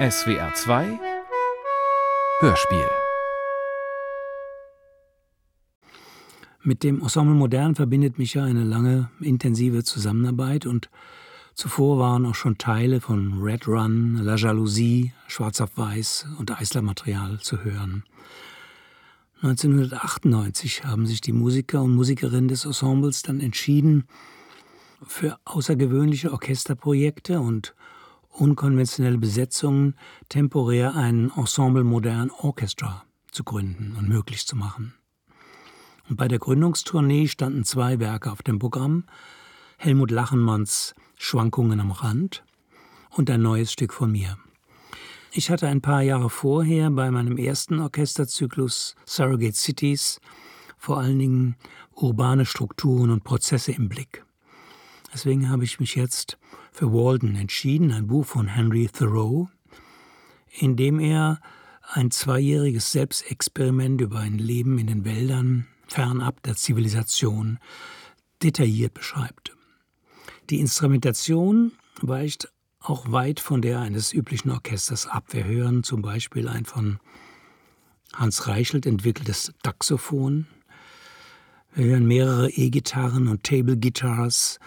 SWR 2 Hörspiel Mit dem Ensemble Modern verbindet mich ja eine lange, intensive Zusammenarbeit und zuvor waren auch schon Teile von Red Run, La Jalousie, Schwarz auf Weiß und Eisler-Material zu hören. 1998 haben sich die Musiker und Musikerinnen des Ensembles dann entschieden, für außergewöhnliche Orchesterprojekte und unkonventionelle Besetzungen temporär ein Ensemble Modern Orchestra zu gründen und möglich zu machen. Und bei der Gründungstournee standen zwei Werke auf dem Programm: Helmut Lachenmanns Schwankungen am Rand und ein neues Stück von mir. Ich hatte ein paar Jahre vorher bei meinem ersten Orchesterzyklus Surrogate Cities vor allen Dingen urbane Strukturen und Prozesse im Blick. Deswegen habe ich mich jetzt für Walden entschieden, ein Buch von Henry Thoreau, in dem er ein zweijähriges Selbstexperiment über ein Leben in den Wäldern fernab der Zivilisation detailliert beschreibt. Die Instrumentation weicht auch weit von der eines üblichen Orchesters ab. Wir hören zum Beispiel ein von Hans Reichelt entwickeltes Taxophon. Wir hören mehrere E-Gitarren und Table Guitars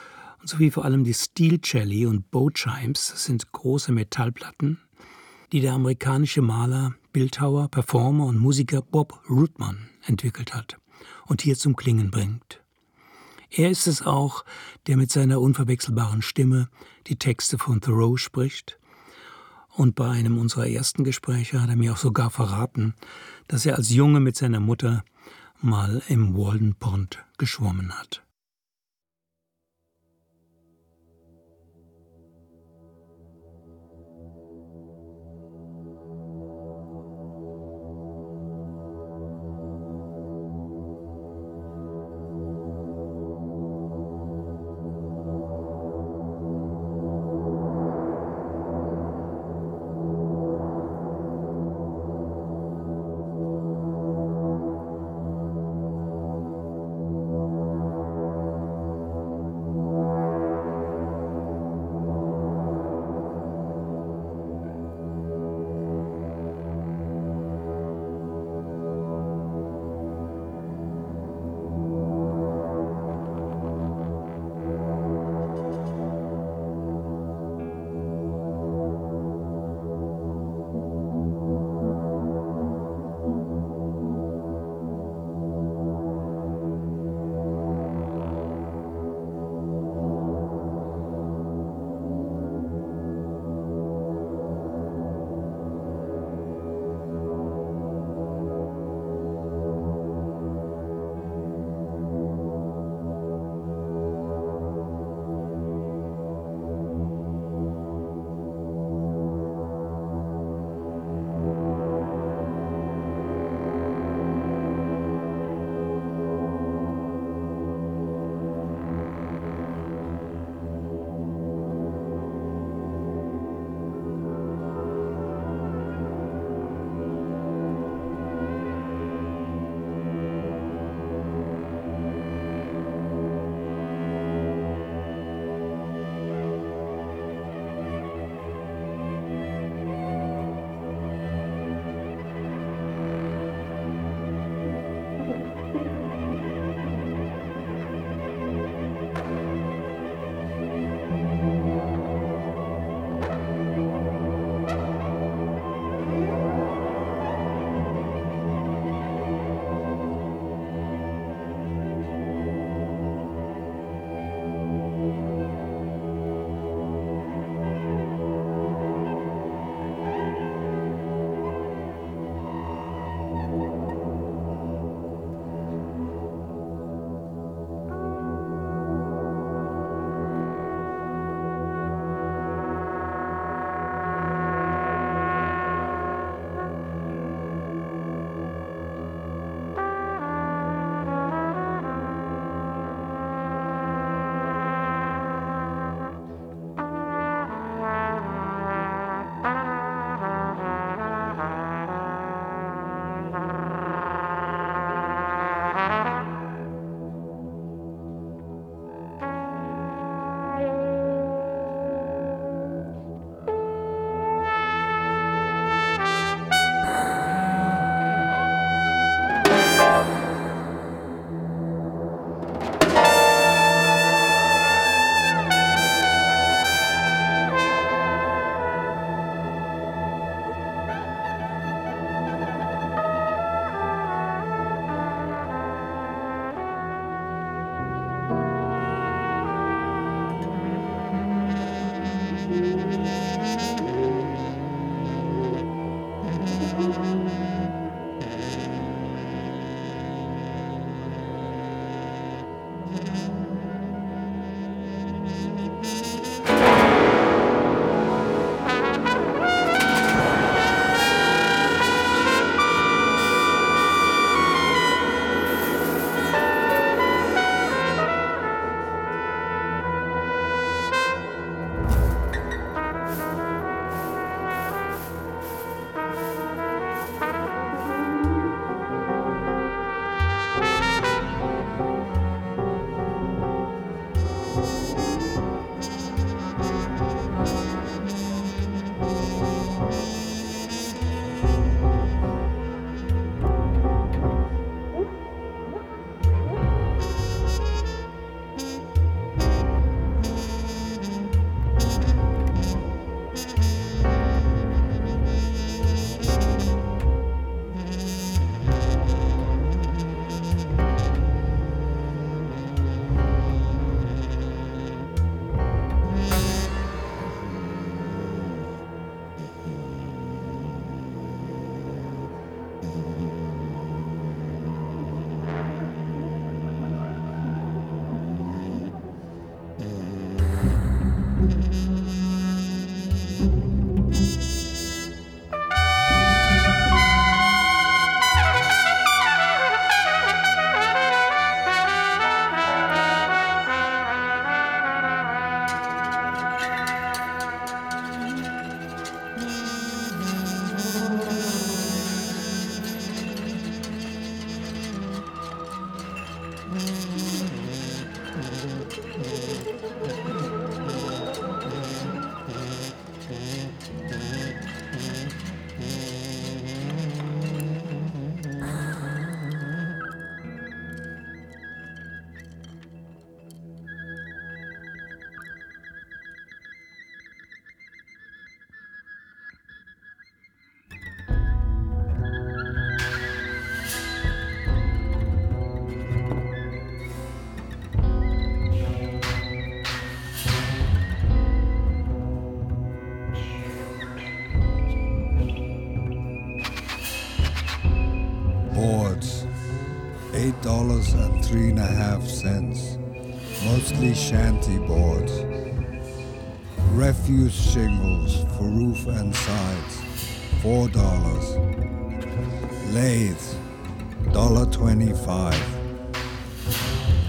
sowie vor allem die Steel Celli und Bow Chimes sind große Metallplatten, die der amerikanische Maler, Bildhauer, Performer und Musiker Bob Rootman entwickelt hat und hier zum Klingen bringt. Er ist es auch, der mit seiner unverwechselbaren Stimme die Texte von Thoreau spricht. Und bei einem unserer ersten Gespräche hat er mir auch sogar verraten, dass er als Junge mit seiner Mutter mal im Walden Pond geschwommen hat.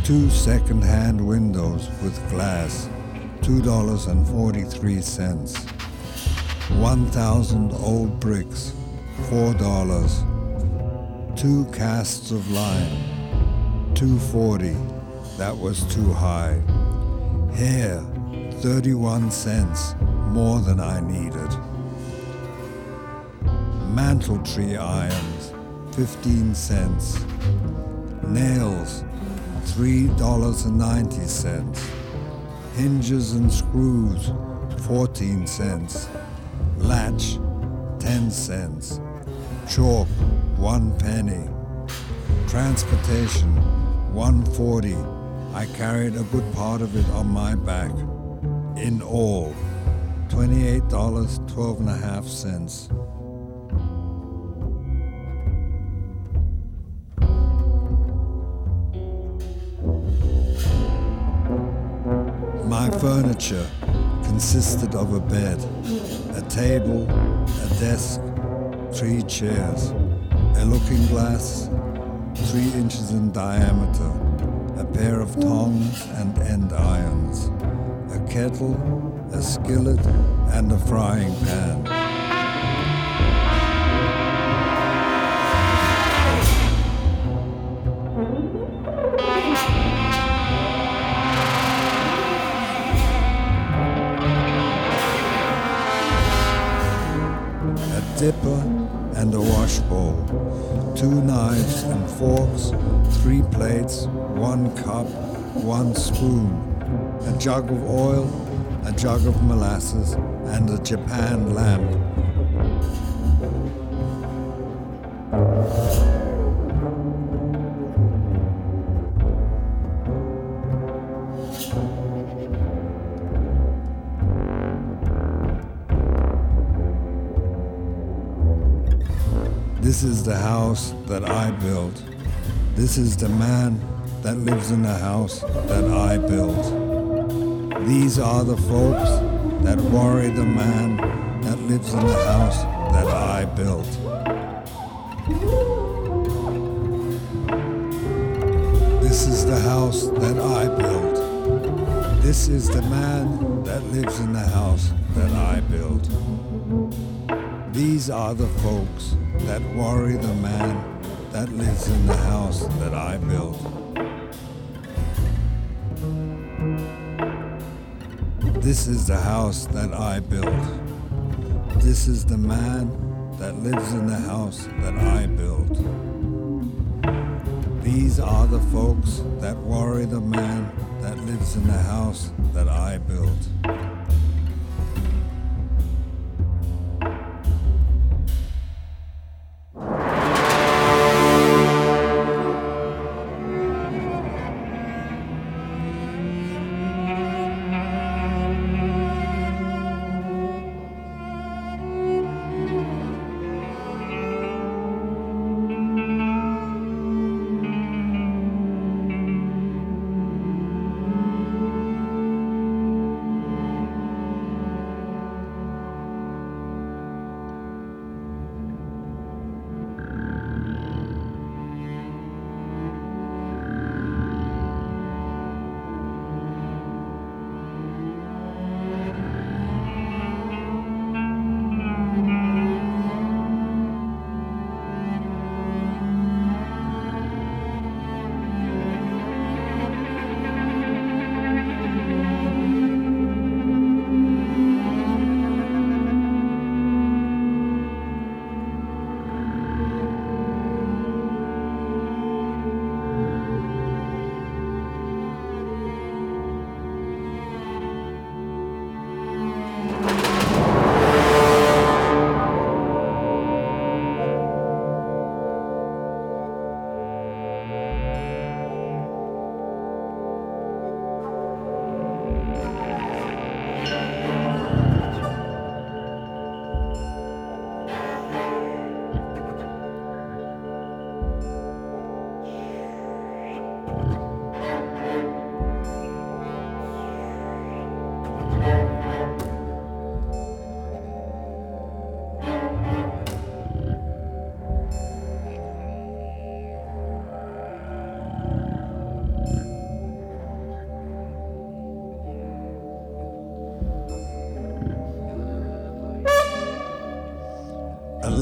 Two second-hand windows with glass, two dollars and forty-three cents. One thousand old bricks, four dollars two casts of lime, 240, that was too high. Hair, 31 cents, more than I needed. Mantle tree irons, 15 cents. Nails, $3.90. Hinges and screws, 14 cents. Latch, 10 cents. Chalk, one penny. Transportation, 140. I carried a good part of it on my back. In all, $28, furniture consisted of a bed, a table, a desk, three chairs a looking glass, three inches in diameter, a pair of tongs and andirons, a kettle, a skillet, and a frying pan. Dipper and a wash bowl, two knives and forks, three plates, one cup, one spoon, a jug of oil, a jug of molasses, and a Japan lamp. This is the house that I built. This is the man that lives in the house that I built. These are the folks that worry the man that lives in the house that I built. This is the house that I built. This is the man that lives in the house that I built. These are the folks that worry the man that lives in the house that I built. This is the house that I built. This is the man that lives in the house that I built. These are the folks that worry the man that lives in the house that I built.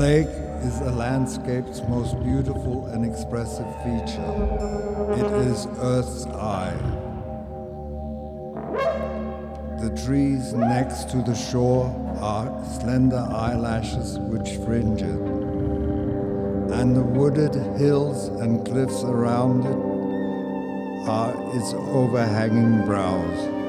Lake is a landscape's most beautiful and expressive feature. It is Earth's eye. The trees next to the shore are slender eyelashes which fringe it, and the wooded hills and cliffs around it are its overhanging brows.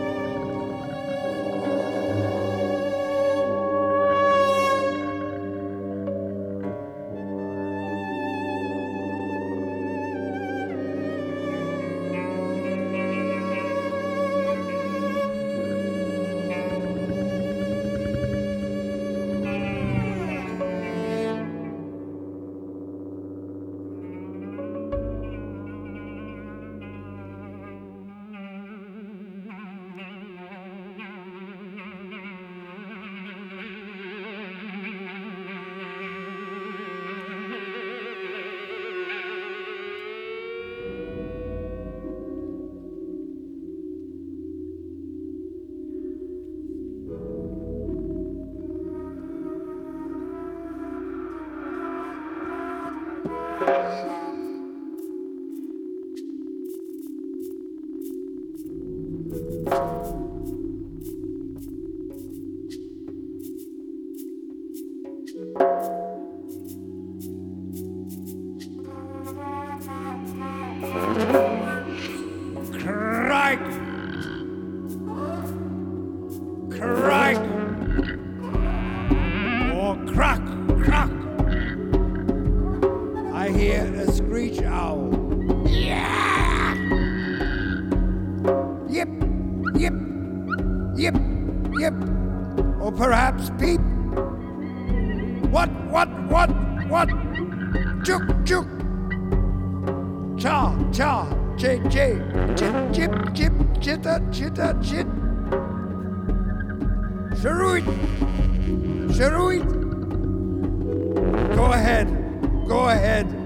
Sharuit! Go ahead. Go ahead.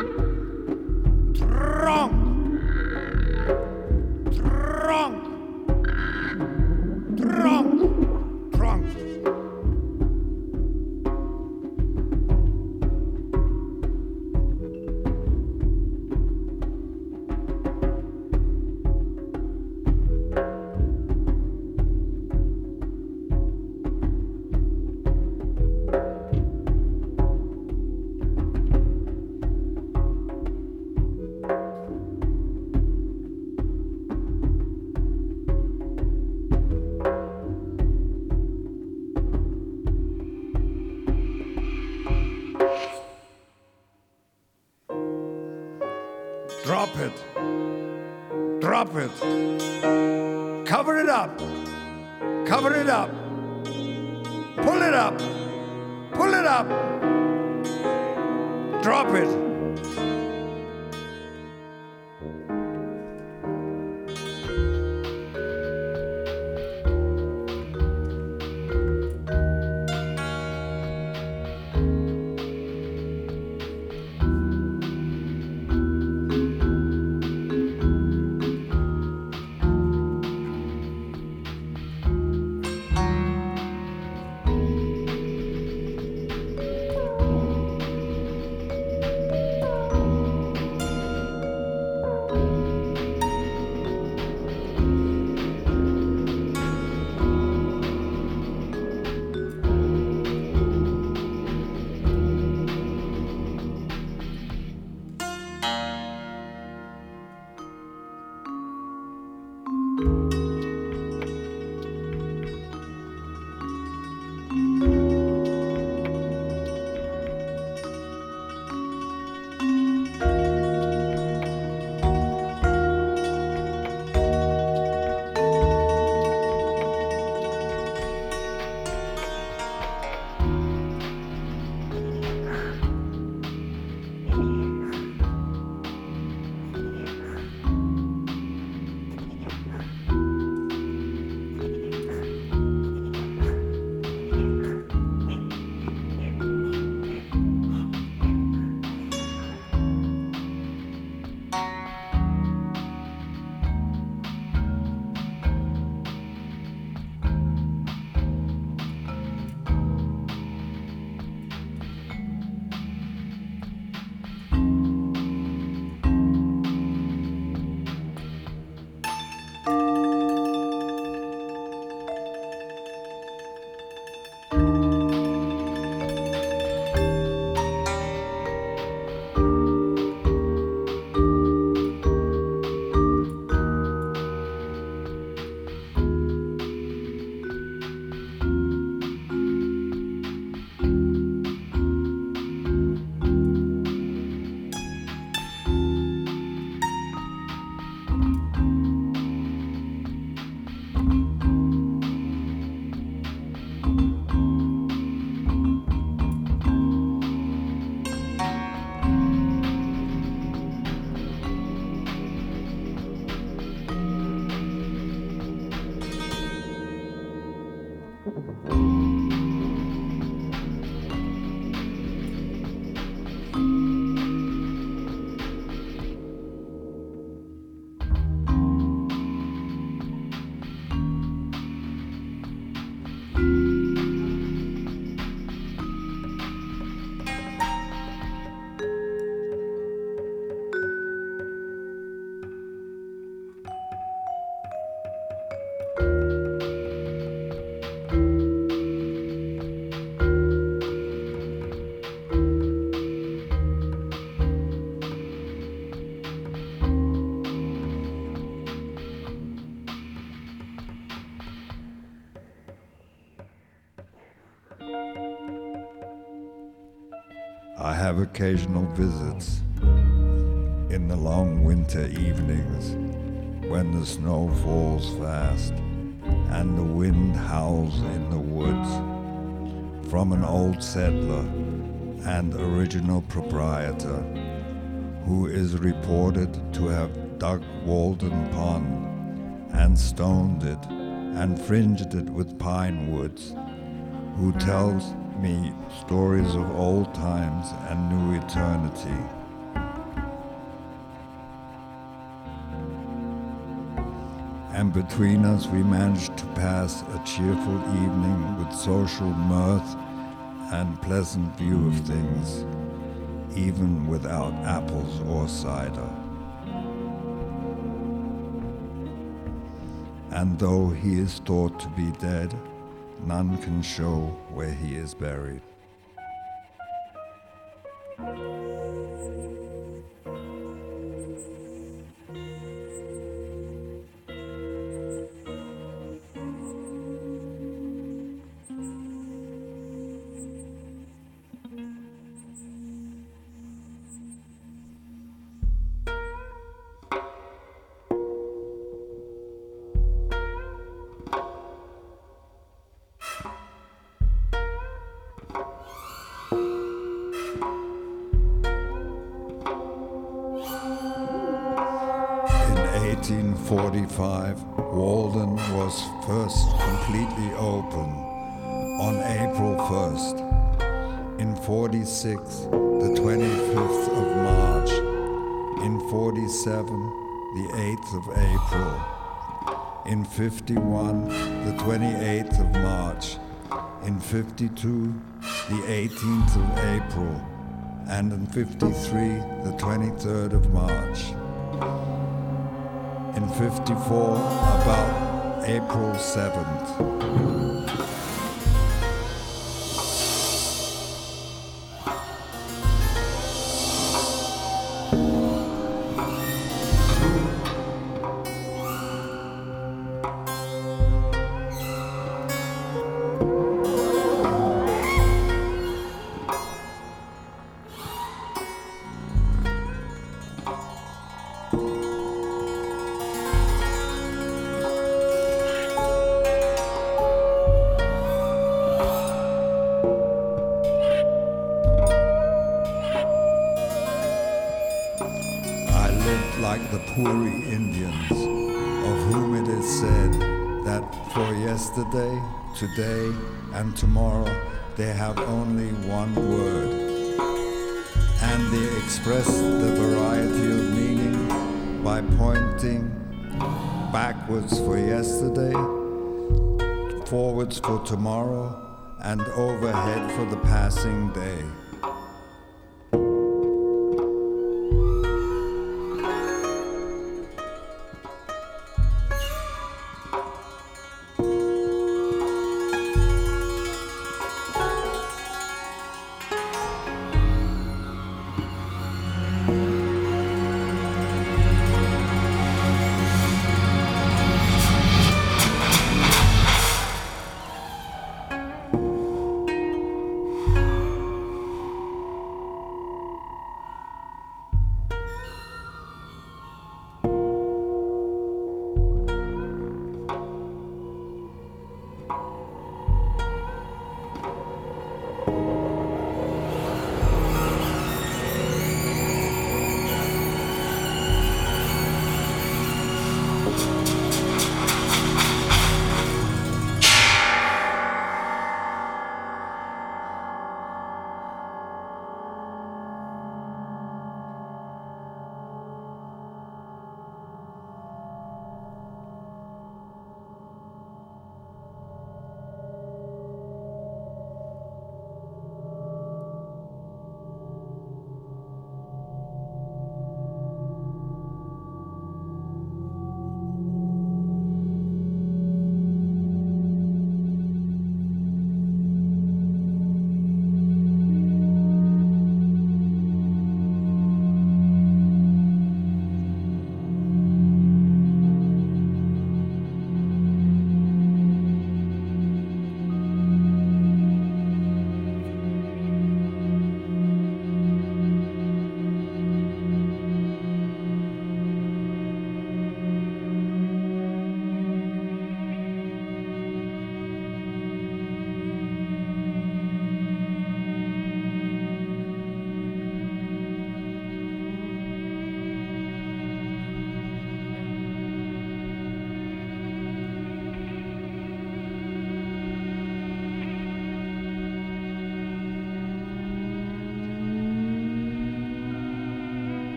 Ha ha ha! Occasional visits in the long winter evenings when the snow falls fast and the wind howls in the woods from an old settler and original proprietor who is reported to have dug Walden Pond and stoned it and fringed it with pine woods, who tells me stories of old times and new eternity. And between us, we managed to pass a cheerful evening with social mirth and pleasant view of things, even without apples or cider. And though he is thought to be dead, none can show where he is buried. 53, the 23rd of March. In 54, about April 7th. Puri Indians, of whom it is said that for yesterday, today, and tomorrow they have only one word. And they express the variety of meaning by pointing backwards for yesterday, forwards for tomorrow, and overhead for the passing day.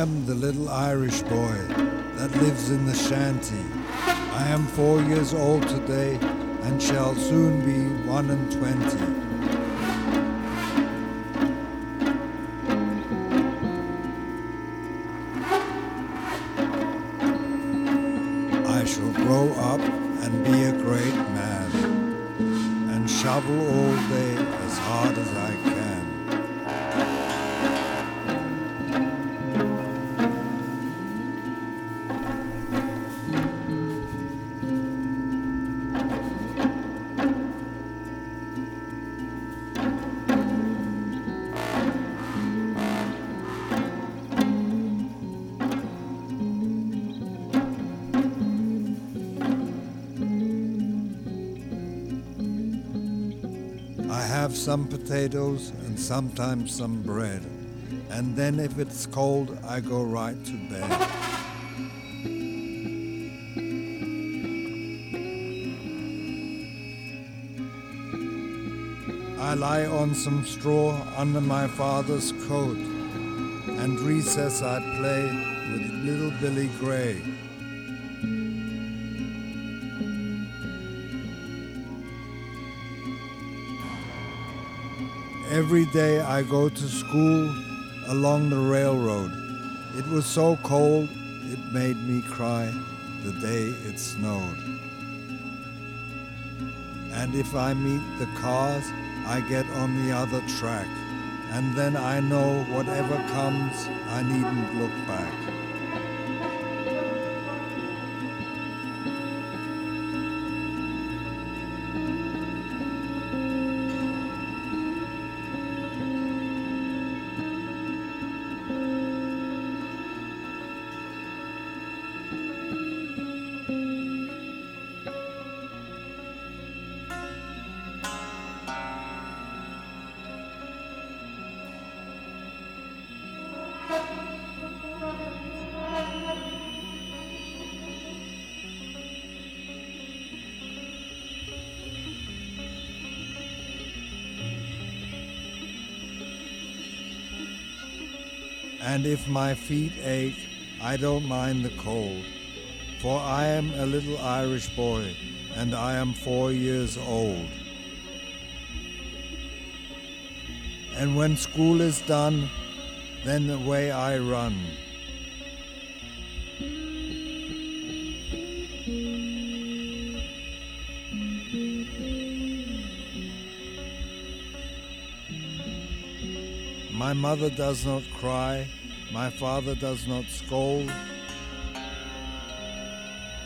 Am the little Irish boy that lives in the shanty. I am four years old today and shall soon be one and twenty. I shall grow up and be a great man and shovel all day as hard as I can. Some potatoes and sometimes some bread. And then if it's cold, I go right to bed. I lie on some straw under my father's coat, and recess I play with little Billy Gray. Every day I go to school along the railroad. It was so cold it made me cry the day it snowed. And if I meet the cars, I get on the other track. And then I know whatever comes, I needn't look back. And if my feet ache, I don't mind the cold. For I am a little Irish boy, and I am four years old. And when school is done, then away I run. My mother does not cry, my father does not scold,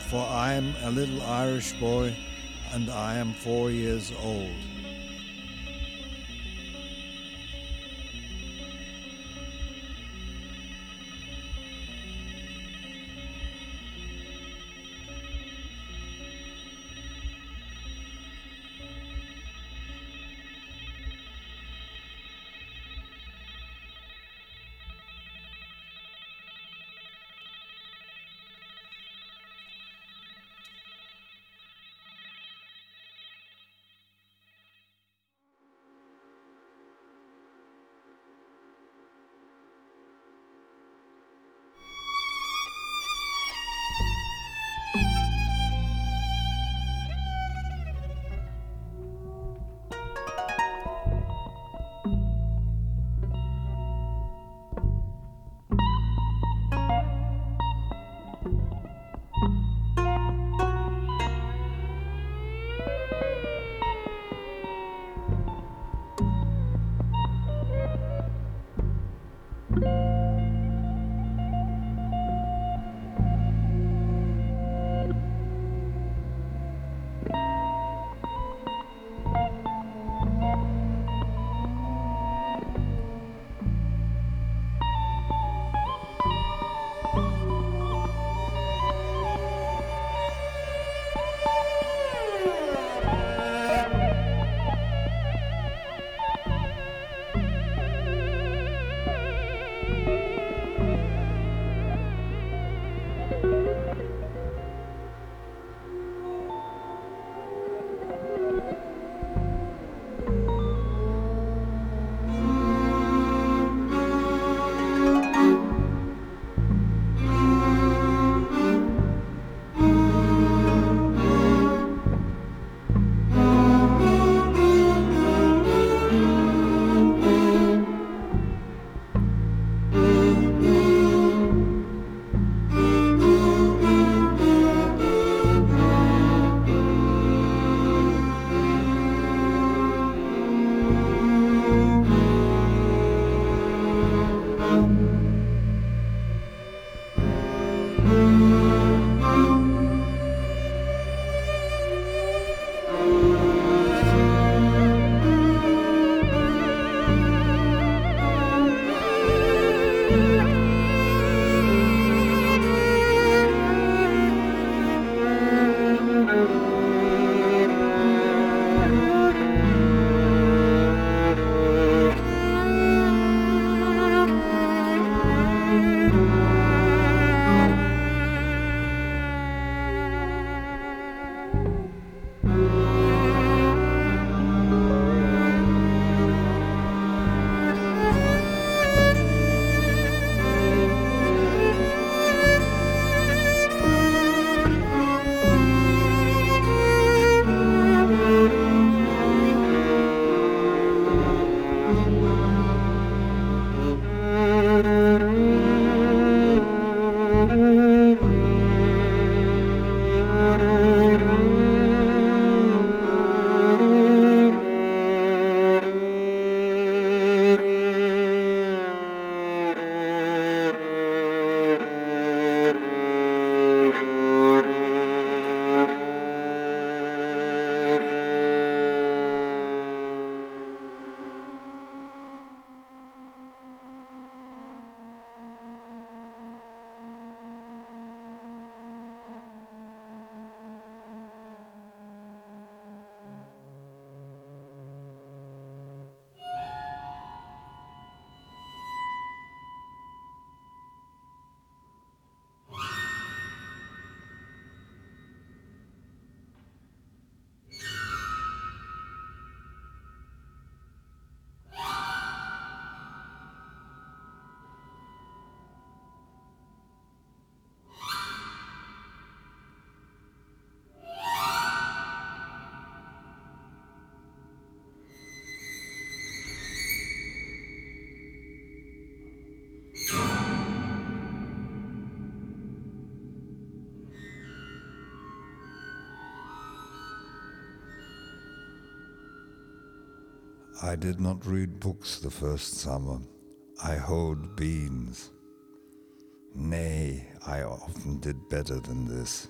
for I am a little Irish boy and I am four years old. I did not read books the first summer. I hoed beans. Nay, I often did better than this.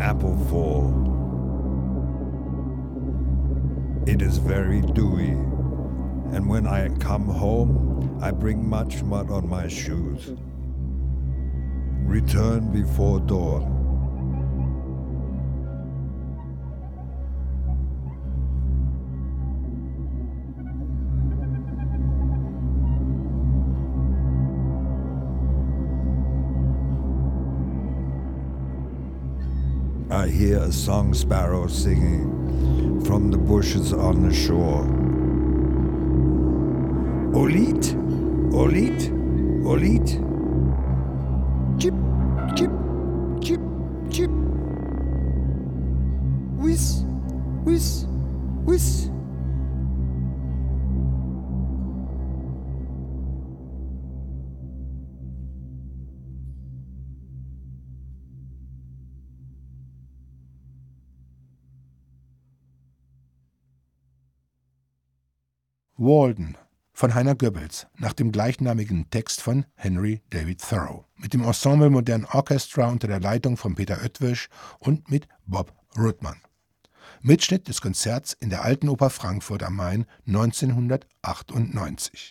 Apple fall. It is very dewy, and when I come home, I bring much mud on my shoes. Return before dawn. I hear a song sparrow singing from the bushes on the shore. Olit, Olit, Olit. Walden von Heiner Goebbels nach dem gleichnamigen Text von Henry David Thoreau mit dem Ensemble Modern Orchestra unter der Leitung von Peter Oetwisch und mit Bob Ruttmann. Mitschnitt des Konzerts in der Alten Oper Frankfurt am Main 1998